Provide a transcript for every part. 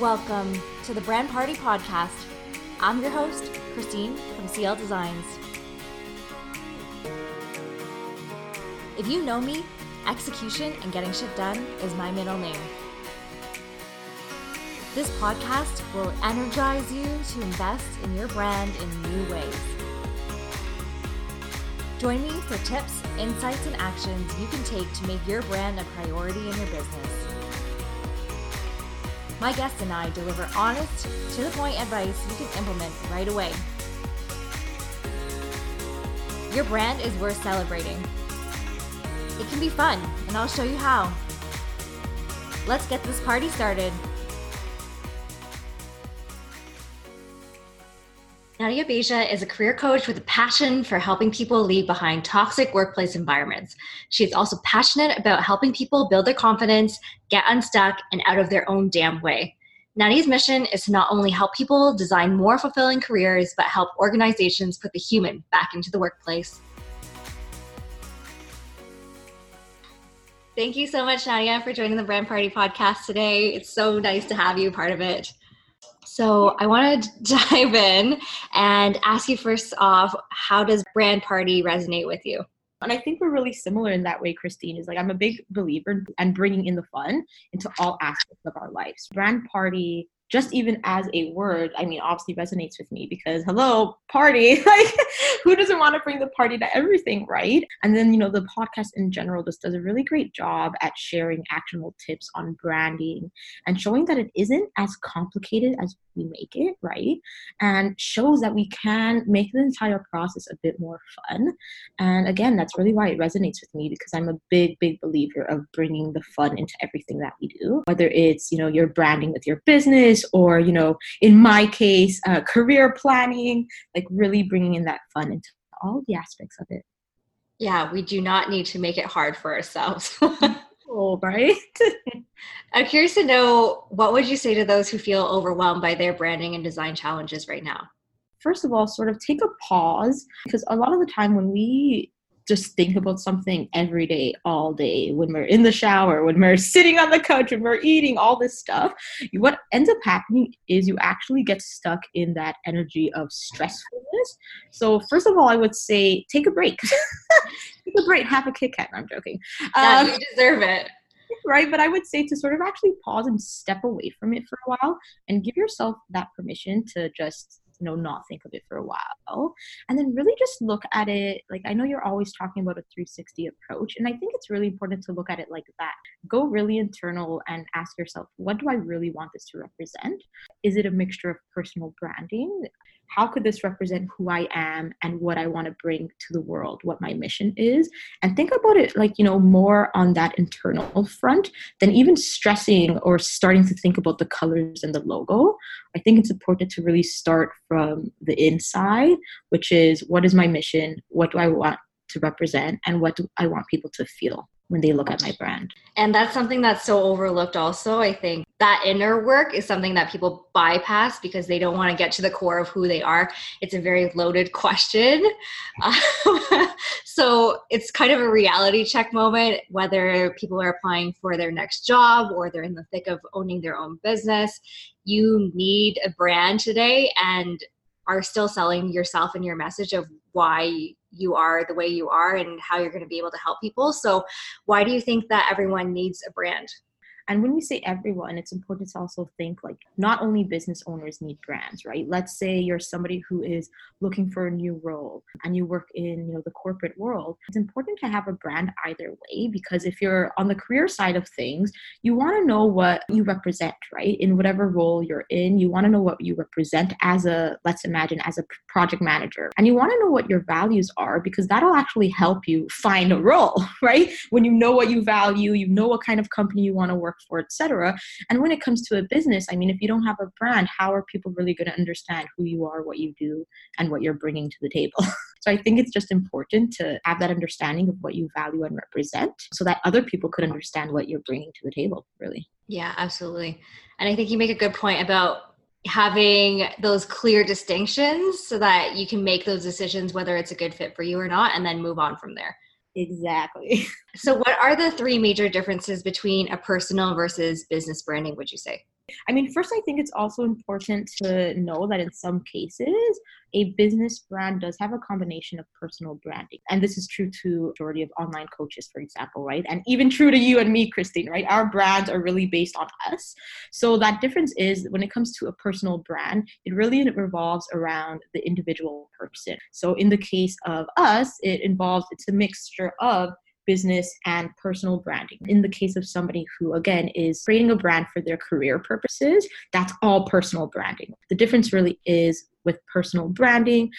Welcome to the Brand Party Podcast. I'm your host, Christine from CL Designs. If you know me, execution and getting shit done is my middle name. This podcast will energize you to invest in your brand in new ways. Join me for tips, insights, and actions you can take to make your brand a priority in your business. My guests and I deliver honest, to the point advice you can implement right away. Your brand is worth celebrating. It can be fun, and I'll show you how. Let's get this party started. Nadia Beja is a career coach with a passion for helping people leave behind toxic workplace environments. She is also passionate about helping people build their confidence, get unstuck, and out of their own damn way. Nadia's mission is to not only help people design more fulfilling careers, but help organizations put the human back into the workplace. Thank you so much, Nadia, for joining the Brand Party podcast today. It's so nice to have you part of it. So I want to dive in and ask you first off, how does Brand Party resonate with you? And I think we're really similar in that way, Christine. Is like I'm a big believer and bringing in the fun into all aspects of our lives. Brand Party just even as a word, I mean, obviously resonates with me because hello, party. like, who doesn't want to bring the party to everything, right? And then, you know, the podcast in general just does a really great job at sharing actionable tips on branding and showing that it isn't as complicated as we make it, right? And shows that we can make the entire process a bit more fun. And again, that's really why it resonates with me because I'm a big, big believer of bringing the fun into everything that we do, whether it's, you know, your branding with your business or you know in my case uh, career planning like really bringing in that fun into all the aspects of it. Yeah we do not need to make it hard for ourselves. Oh right? I'm curious to know what would you say to those who feel overwhelmed by their branding and design challenges right now? First of all sort of take a pause because a lot of the time when we just think about something every day, all day, when we're in the shower, when we're sitting on the couch, when we're eating, all this stuff. What ends up happening is you actually get stuck in that energy of stressfulness. So, first of all, I would say take a break. take a break, have a Kit Kat. I'm joking. Yeah, um, you deserve it right? But I would say to sort of actually pause and step away from it for a while and give yourself that permission to just you know not think of it for a while. And then really just look at it like i know you're always talking about a 360 approach and i think it's really important to look at it like that. Go really internal and ask yourself what do i really want this to represent? Is it a mixture of personal branding how could this represent who I am and what I want to bring to the world, what my mission is? And think about it like, you know, more on that internal front than even stressing or starting to think about the colors and the logo. I think it's important to really start from the inside, which is what is my mission? What do I want to represent? And what do I want people to feel? When they look at my brand. And that's something that's so overlooked also. I think that inner work is something that people bypass because they don't want to get to the core of who they are. It's a very loaded question. so it's kind of a reality check moment whether people are applying for their next job or they're in the thick of owning their own business. You need a brand today and are still selling yourself and your message of why you are the way you are and how you're going to be able to help people. So, why do you think that everyone needs a brand? And when we say everyone, it's important to also think like not only business owners need brands, right? Let's say you're somebody who is looking for a new role and you work in, you know, the corporate world. It's important to have a brand either way because if you're on the career side of things, you want to know what you represent, right? In whatever role you're in, you want to know what you represent as a let's imagine as a project manager. And you want to know what your values are because that'll actually help you find a role, right? When you know what you value, you know what kind of company you want to work for, etc. And when it comes to a business, I mean, if you don't have a brand, how are people really going to understand who you are, what you do, and what you're bringing to the table? so I think it's just important to have that understanding of what you value and represent so that other people could understand what you're bringing to the table, really. Yeah, absolutely. And I think you make a good point about having those clear distinctions so that you can make those decisions whether it's a good fit for you or not and then move on from there. Exactly. So, what are the three major differences between a personal versus business branding, would you say? I mean, first, I think it's also important to know that in some cases, a business brand does have a combination of personal branding. And this is true to majority of online coaches, for example, right? And even true to you and me, Christine, right? Our brands are really based on us. So that difference is when it comes to a personal brand, it really revolves around the individual person. So in the case of us, it involves, it's a mixture of business and personal branding. In the case of somebody who, again, is creating a brand for their career purposes, that's all personal branding. The difference really is with personal branding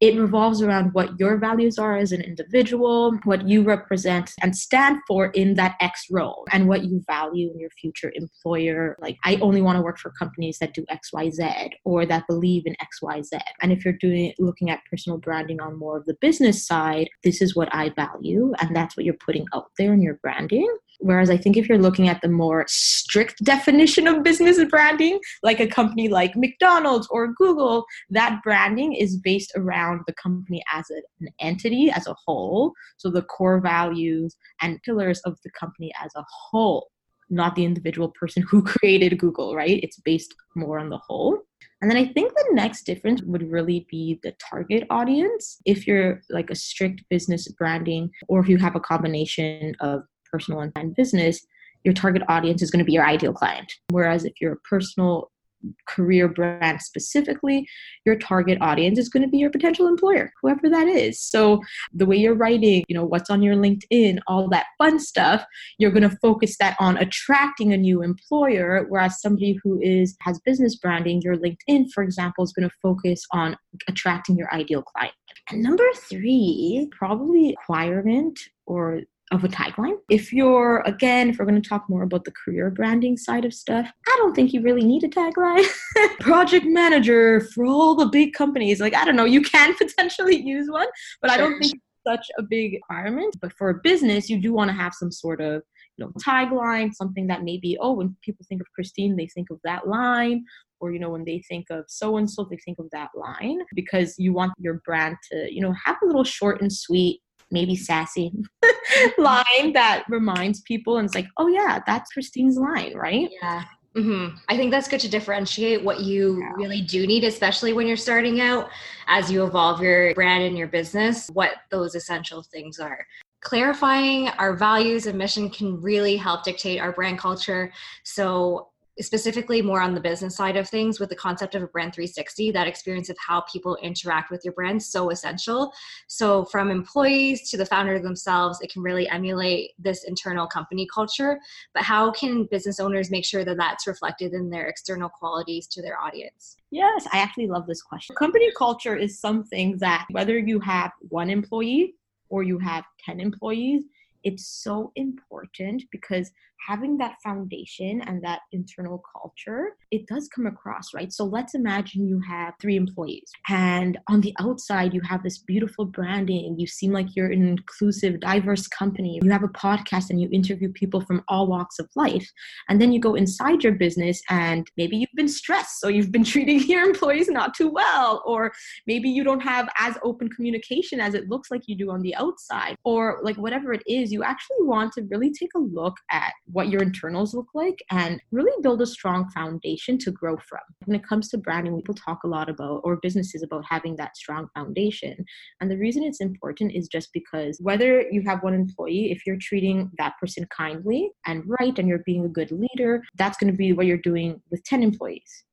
it revolves around what your values are as an individual, what you represent and stand for in that X role, and what you value in your future employer. Like, I only want to work for companies that do XYZ or that believe in XYZ. And if you're doing looking at personal branding on more of the business side, this is what I value, and that's what you're putting out there in your branding. Whereas I think if you're looking at the more strict definition of business branding, like a company like McDonald's or Google, that branding is based around the company as an entity, as a whole. So the core values and pillars of the company as a whole, not the individual person who created Google, right? It's based more on the whole. And then I think the next difference would really be the target audience. If you're like a strict business branding, or if you have a combination of personal and business, your target audience is going to be your ideal client. Whereas if you're a personal career brand specifically, your target audience is going to be your potential employer, whoever that is. So the way you're writing, you know, what's on your LinkedIn, all that fun stuff, you're going to focus that on attracting a new employer. Whereas somebody who is has business branding, your LinkedIn, for example, is going to focus on attracting your ideal client. And number three, probably requirement or of a tagline. If you're, again, if we're going to talk more about the career branding side of stuff, I don't think you really need a tagline. Project manager for all the big companies. Like, I don't know, you can potentially use one, but I don't think it's such a big requirement. But for a business, you do want to have some sort of you know, tagline, something that maybe, oh, when people think of Christine, they think of that line. Or, you know, when they think of so and so, they think of that line because you want your brand to, you know, have a little short and sweet maybe sassy line that reminds people and it's like oh yeah that's christine's line right yeah Mm-hmm. I think that's good to differentiate what you yeah. really do need, especially when you're starting out as you evolve your brand and your business, what those essential things are. Clarifying our values and mission can really help dictate our brand culture. So, specifically more on the business side of things with the concept of a brand 360 that experience of how people interact with your brand so essential. So from employees to the founder themselves it can really emulate this internal company culture. But how can business owners make sure that that's reflected in their external qualities to their audience? Yes i actually love this question. Company culture is something that whether you have one employee or you have 10 employees it's so important because having that foundation and that internal culture, it does come across, right? So let's imagine you have three employees, and on the outside, you have this beautiful branding. You seem like you're an inclusive, diverse company. You have a podcast and you interview people from all walks of life. And then you go inside your business, and maybe you've been stressed, so you've been treating your employees not too well, or maybe you don't have as open communication as it looks like you do on the outside, or like whatever it is, you actually want to really take a look at what your internals look like and really build a strong foundation to grow from. When it comes to branding, people talk a lot about, or businesses about having that strong foundation. And the reason it's important is just because whether you have one employee, if you're treating that person kindly and right and you're being a good leader, that's going to be what you're doing with 10 employees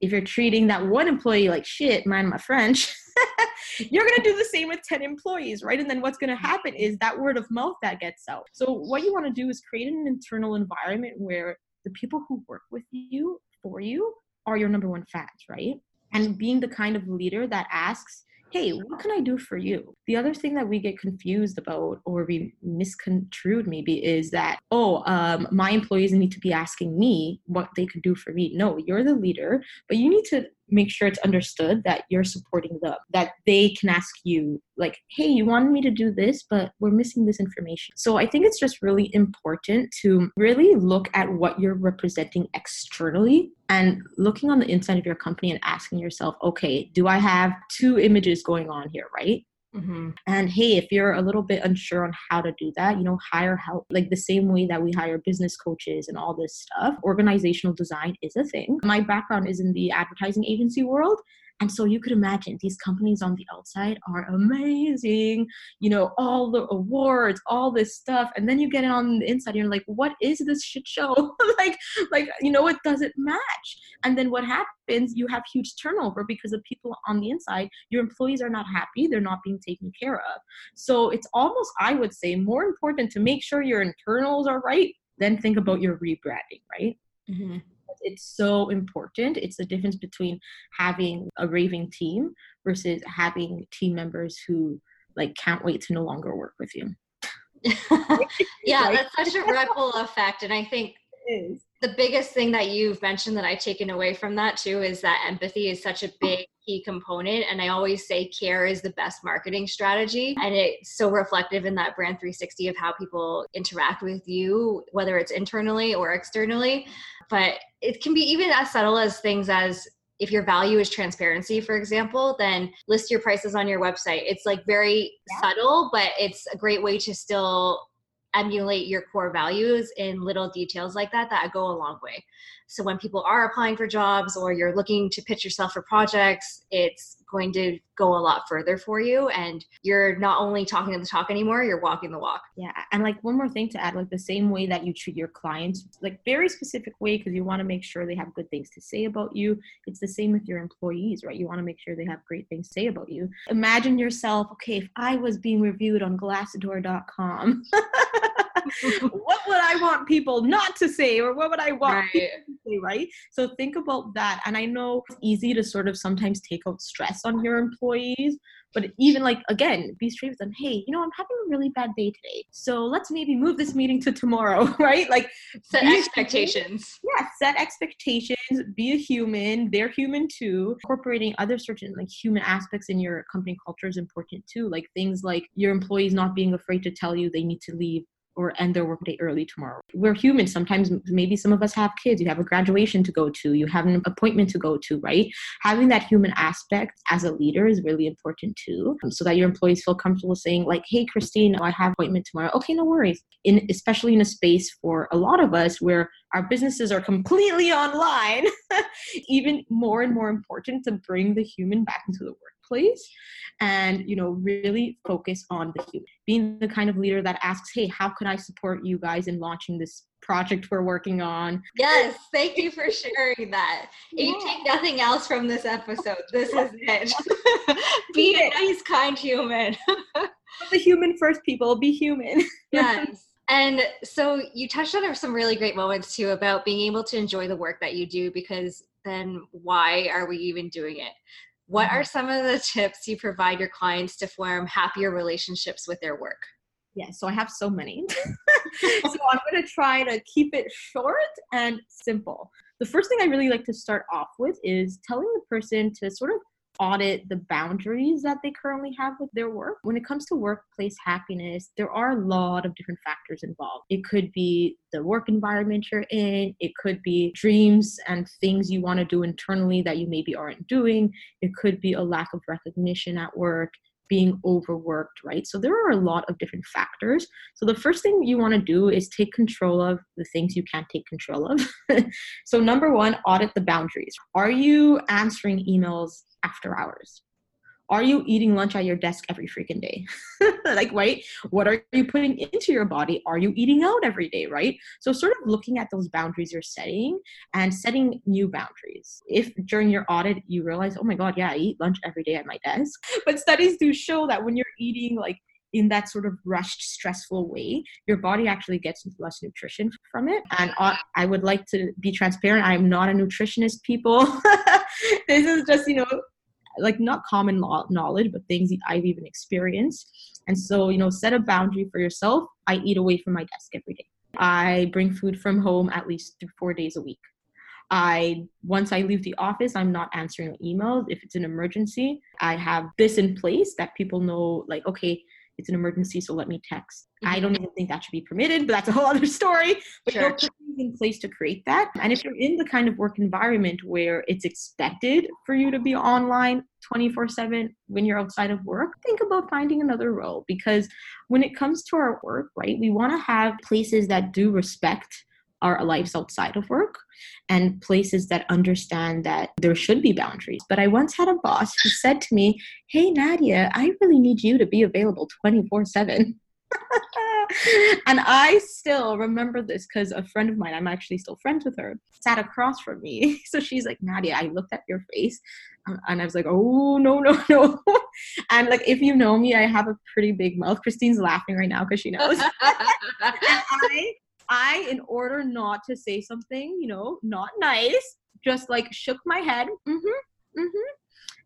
if you're treating that one employee like shit, mind my French, you're going to do the same with 10 employees, right? And then what's going to happen is that word of mouth that gets out. So, what you want to do is create an internal environment where the people who work with you for you are your number one fans, right? And being the kind of leader that asks, hey, what can I do for you? The other thing that we get confused about or we misconstrued maybe is that, oh, um, my employees need to be asking me what they can do for me. No, you're the leader, but you need to make sure it's understood that you're supporting them, that they can ask you, like, hey, you wanted me to do this, but we're missing this information. So I think it's just really important to really look at what you're representing externally and looking on the inside of your company and asking yourself, okay, do I have two images going on here, right? Mm-hmm. And hey, if you're a little bit unsure on how to do that, you know, hire help. Like the same way that we hire business coaches and all this stuff, organizational design is a thing. My background is in the advertising agency world. And so you could imagine these companies on the outside are amazing, you know, all the awards, all this stuff. And then you get it on the inside, you're like, what is this shit show? like, like, you know, it doesn't match. And then what happens, you have huge turnover because the people on the inside, your employees are not happy, they're not being taken care of. So it's almost, I would say, more important to make sure your internals are right than think about your rebranding, right? Mm-hmm it's so important. It's the difference between having a raving team versus having team members who like can't wait to no longer work with you. yeah, that's such a ripple effect. And I think the biggest thing that you've mentioned that I've taken away from that too is that empathy is such a big key component. And I always say care is the best marketing strategy. And it's so reflective in that brand 360 of how people interact with you, whether it's internally or externally. But it can be even as subtle as things as if your value is transparency, for example, then list your prices on your website. It's like very yeah. subtle, but it's a great way to still emulate your core values in little details like that that go a long way. So when people are applying for jobs or you're looking to pitch yourself for projects, it's going to go a lot further for you and you're not only talking the talk anymore, you're walking the walk. Yeah, and like one more thing to add, like the same way that you treat your clients, like very specific way because you want to make sure they have good things to say about you. It's the same with your employees, right? You want to make sure they have great things to say about you. Imagine yourself, okay, if I was being reviewed on glassdoor.com what would I want people not to say or what would I want right. to say, right? So think about that. And I know it's easy to sort of sometimes take out stress on your employees, but even like again, be straight with them. Hey, you know, I'm having a really bad day today. So let's maybe move this meeting to tomorrow, right? Like set expectations. Yeah, set expectations. Be a human. They're human too. Incorporating other certain like human aspects in your company culture is important too. Like things like your employees not being afraid to tell you they need to leave or end their workday early tomorrow. We're human. Sometimes maybe some of us have kids. You have a graduation to go to. You have an appointment to go to, right? Having that human aspect as a leader is really important too, um, so that your employees feel comfortable saying like, "Hey, Christine, I have an appointment tomorrow." Okay, no worries. In especially in a space for a lot of us where our businesses are completely online, even more and more important to bring the human back into the and you know really focus on the human being the kind of leader that asks hey how can i support you guys in launching this project we're working on? Yes thank you for sharing that. If you take nothing else from this episode. This is it. Be a nice kind human. The human first people be human. Yes. And so you touched on some really great moments too about being able to enjoy the work that you do because then why are we even doing it what are mm-hmm. some of the tips you provide your clients to form happier relationships with their work? Yeah, so I have so many. so I'm going to try to keep it short and simple. The first thing I really like to start off with is telling the person to sort of audit the boundaries that they currently have with their work. When it comes to workplace happiness, there are a lot of different factors involved. It could be the work environment you're in, it could be dreams and things you want to do internally that you maybe aren't doing, it could be a lack of recognition at work being overworked, right? So there are a lot of different factors. So the first thing you want to do is take control of the things you can't take control of. so number one, audit the boundaries. Are you answering emails after hours? Are you eating lunch at your desk every freaking day? like, right? What are you putting into your body? Are you eating out every day, right? So, sort of looking at those boundaries you're setting and setting new boundaries. If during your audit you realize, oh my God, yeah, I eat lunch every day at my desk. But studies do show that when you're eating like in that sort of rushed, stressful way, your body actually gets less nutrition from it. And I would like to be transparent. I'm not a nutritionist, people. this is just, you know, like not common knowledge, but things that I've even experienced. And so, you know, set a boundary for yourself. I eat away from my desk every day. I bring food from home at least four days a week. I once I leave the office, I'm not answering emails. If it's an emergency, I have this in place that people know, like, okay, it's an emergency, so let me text. Mm-hmm. I don't even think that should be permitted, but that's a whole other story. But sure. know, in place to create that. And if you're in the kind of work environment where it's expected for you to be online 24 7 when you're outside of work, think about finding another role because when it comes to our work, right, we want to have places that do respect our lives outside of work and places that understand that there should be boundaries. But I once had a boss who said to me, Hey, Nadia, I really need you to be available 24 7. and I still remember this because a friend of mine, I'm actually still friends with her, sat across from me. So she's like, Nadia, I looked at your face um, and I was like, oh, no, no, no. and like, if you know me, I have a pretty big mouth. Christine's laughing right now because she knows. I, I, in order not to say something, you know, not nice, just like shook my head. Mm-hmm, mm-hmm.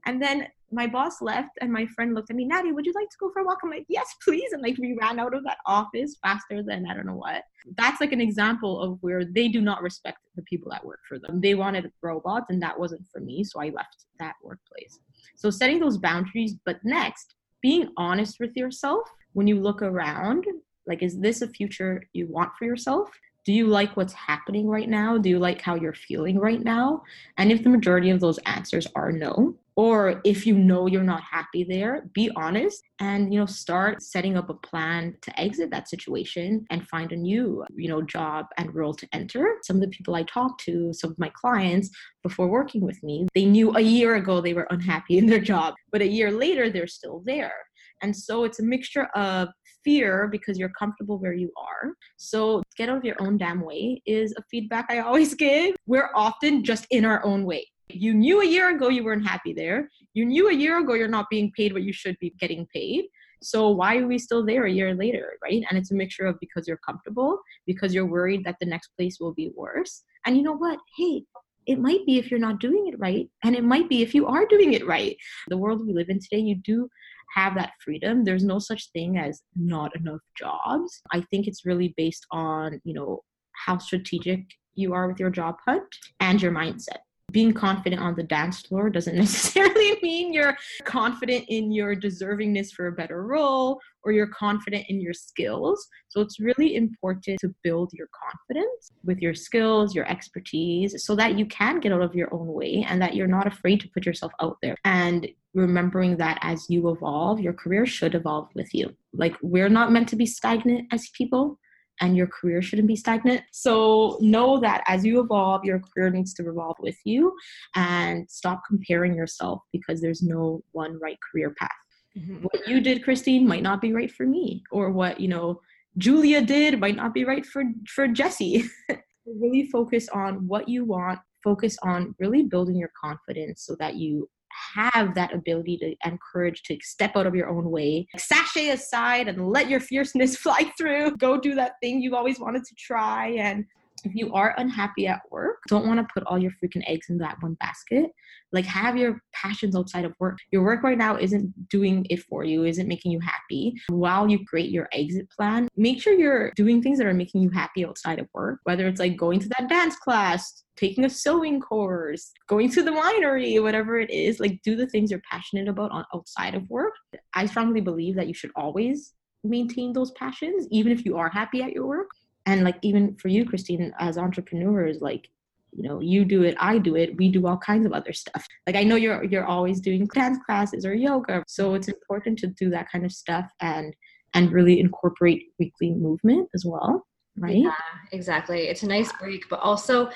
And then my boss left and my friend looked at me, Nadia, would you like to go for a walk? I'm like, yes, please. And like we ran out of that office faster than I don't know what. That's like an example of where they do not respect the people that work for them. They wanted robots and that wasn't for me. So I left that workplace. So setting those boundaries, but next, being honest with yourself when you look around like, is this a future you want for yourself? Do you like what's happening right now? Do you like how you're feeling right now? And if the majority of those answers are no, or if you know you're not happy there be honest and you know start setting up a plan to exit that situation and find a new you know job and role to enter some of the people i talked to some of my clients before working with me they knew a year ago they were unhappy in their job but a year later they're still there and so it's a mixture of fear because you're comfortable where you are. So get out of your own damn way is a feedback I always give. We're often just in our own way. You knew a year ago you weren't happy there. You knew a year ago you're not being paid what you should be getting paid. So why are we still there a year later, right? And it's a mixture of because you're comfortable, because you're worried that the next place will be worse. And you know what? Hey, it might be if you're not doing it right, and it might be if you are doing it right. The world we live in today, you do have that freedom. There's no such thing as not enough jobs. I think it's really based on, you know, how strategic you are with your job hunt and your mindset being confident on the dance floor doesn't necessarily mean you're confident in your deservingness for a better role or you're confident in your skills. So it's really important to build your confidence with your skills, your expertise, so that you can get out of your own way and that you're not afraid to put yourself out there. And remembering that as you evolve, your career should evolve with you. Like, we're not meant to be stagnant as people and your career shouldn't be stagnant. So know that as you evolve, your career needs to evolve with you and stop comparing yourself because there's no one right career path. Mm-hmm. What you did, Christine, might not be right for me, or what, you know, Julia did might not be right for for Jesse. really focus on what you want, focus on really building your confidence so that you have that ability to and courage to step out of your own way, sashay aside and let your fierceness fly through. Go do that thing you've always wanted to try and if you are unhappy at work, don't want to put all your freaking eggs in that one basket. Like have your passions outside of work. Your work right now isn't doing it for you, isn't making you happy. While you create your exit plan, make sure you're doing things that are making you happy outside of work, whether it's like going to that dance class, taking a sewing course, going to the winery, whatever it is, like do the things you're passionate about on outside of work. I strongly believe that you should always maintain those passions, even if you are happy at your work and like even for you christine as entrepreneurs like you know you do it i do it we do all kinds of other stuff. Like i know you're you're always doing dance classes or yoga so it's important to do that kind of stuff and and really incorporate weekly movement as well right? Yeah exactly. It's a nice break but also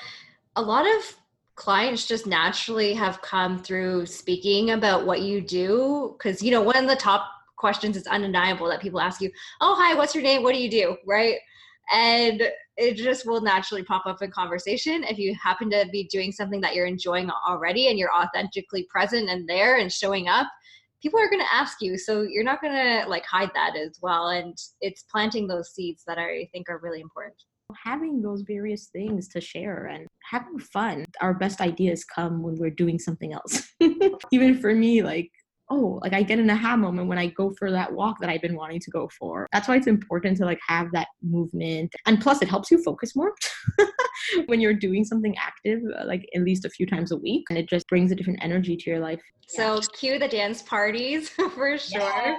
a lot of clients just naturally have come through speaking about what you do because you know one of the top questions is undeniable that people ask you oh hi what's your name? What do you do? Right and it just will naturally pop up in conversation if you happen to be doing something that you're enjoying already and you're authentically present and there and showing up people are going to ask you. So you're not going to like hide that as well. And it's planting those seeds that i think are really important. Having those various things to share and having fun. Our best ideas come when we're doing something else. Even for me like oh, like I get an aha moment when I go for that walk that I've been wanting to go for. That's why it's important to like have that movement. And plus, it helps you focus more when you're doing something active, uh, like at least a few times a week. And it just brings a different energy to your life. So, cue the dance parties for sure. Yeah.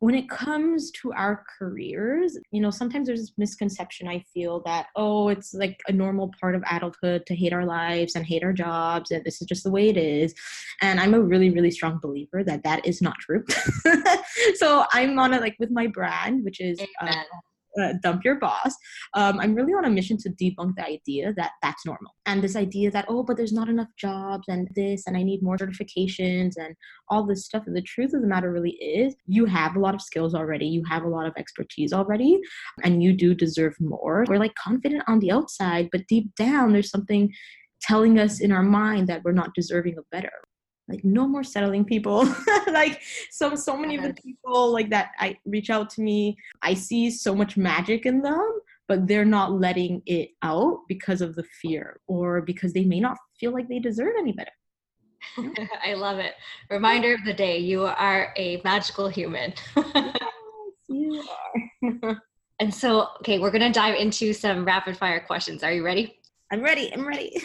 When it comes to our careers, you know, sometimes there's this misconception I feel that, oh, it's like a normal part of adulthood to hate our lives and hate our jobs, and this is just the way it is. And I'm a really, really strong believer that that is not true. so I'm on it like with my brand, which is uh, uh, dump your boss um, i'm really on a mission to debunk the idea that that's normal. And this idea that oh but there's not enough jobs and this and i need more certifications and all this stuff. And the truth of the matter really is you have a lot of skills already you have a lot of expertise already and you do deserve more. We're like confident on the outside but deep down there's something telling us in our mind that we're not deserving of better like no more settling people. Like so so many of the people like that i reach out to me i see so much magic in them but they're not letting it out because of the fear or because they may not feel like they deserve any better. I love it. Reminder of the day you are a magical human. Yes, you are. And so okay we're to dive into some rapid fire questions. Are you ready? I'm ready i'm ready.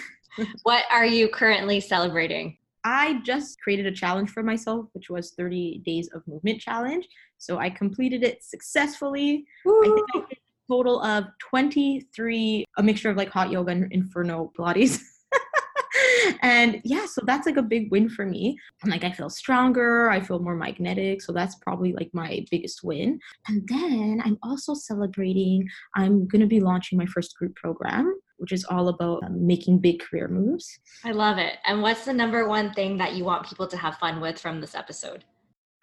What are you currently celebrating I just created a challenge for myself, which was 30 days of movement challenge. So I completed it successfully. Woo! I think I did a total of 23, a mixture of like hot yoga and inferno Pilates. and yeah, so that's like a big win for me. And like I feel stronger, I feel more magnetic. So that's probably like my biggest win. And then I'm also celebrating, I'm going to be launching my first group program which is all about um, making big career moves. I love it. And what's the number one thing that you want people to have fun with from this episode?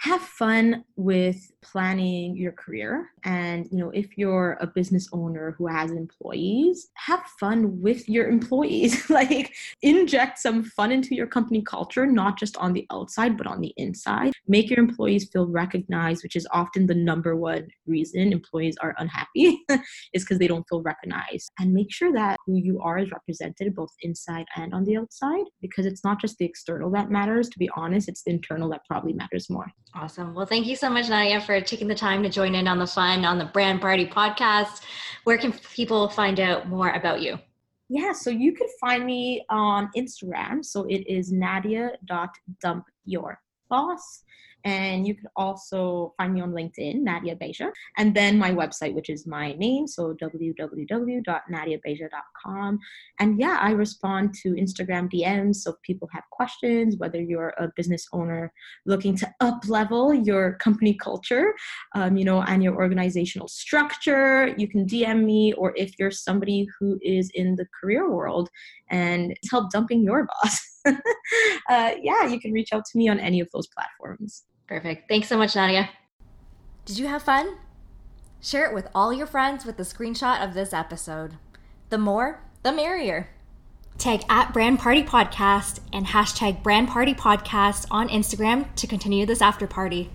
Have fun with planning your career. And you know if you're a business owner who has employees have fun with your employees. Like inject some fun into your company culture not just on the outside but on the inside. Make your employees feel recognized which is often the number one reason employees are unhappy is because they don't feel recognized. And make sure that who you are is represented both inside and on the outside because it's not just the external that matters. To be honest it's the internal that probably matters more Awesome. Well, thank you so much, Nadia, for taking the time to join in on the fun on the Brand Party podcast. Where can people find out more about you? Yeah, so you can find me on Instagram. So it is nadia.dumpyourboss. And you can also find me on LinkedIn, Nadia Beja, and then my website, which is my name, so www.nadiabeja.com. And yeah, I respond to Instagram DMs. So if people have questions, whether you're a business owner looking to up level your company culture, um, you know, and your organizational structure, you can DM me. Or if you're somebody who is in the career world and help dumping your boss. uh, yeah, you can reach out to me on any of those platforms. Perfect. Thanks so much, Nadia. Did you have fun? Share it with all your friends with a screenshot of this episode. The more, the merrier. Tag at Brand Party Podcast and hashtag Brand Party Podcast on Instagram to continue this after party.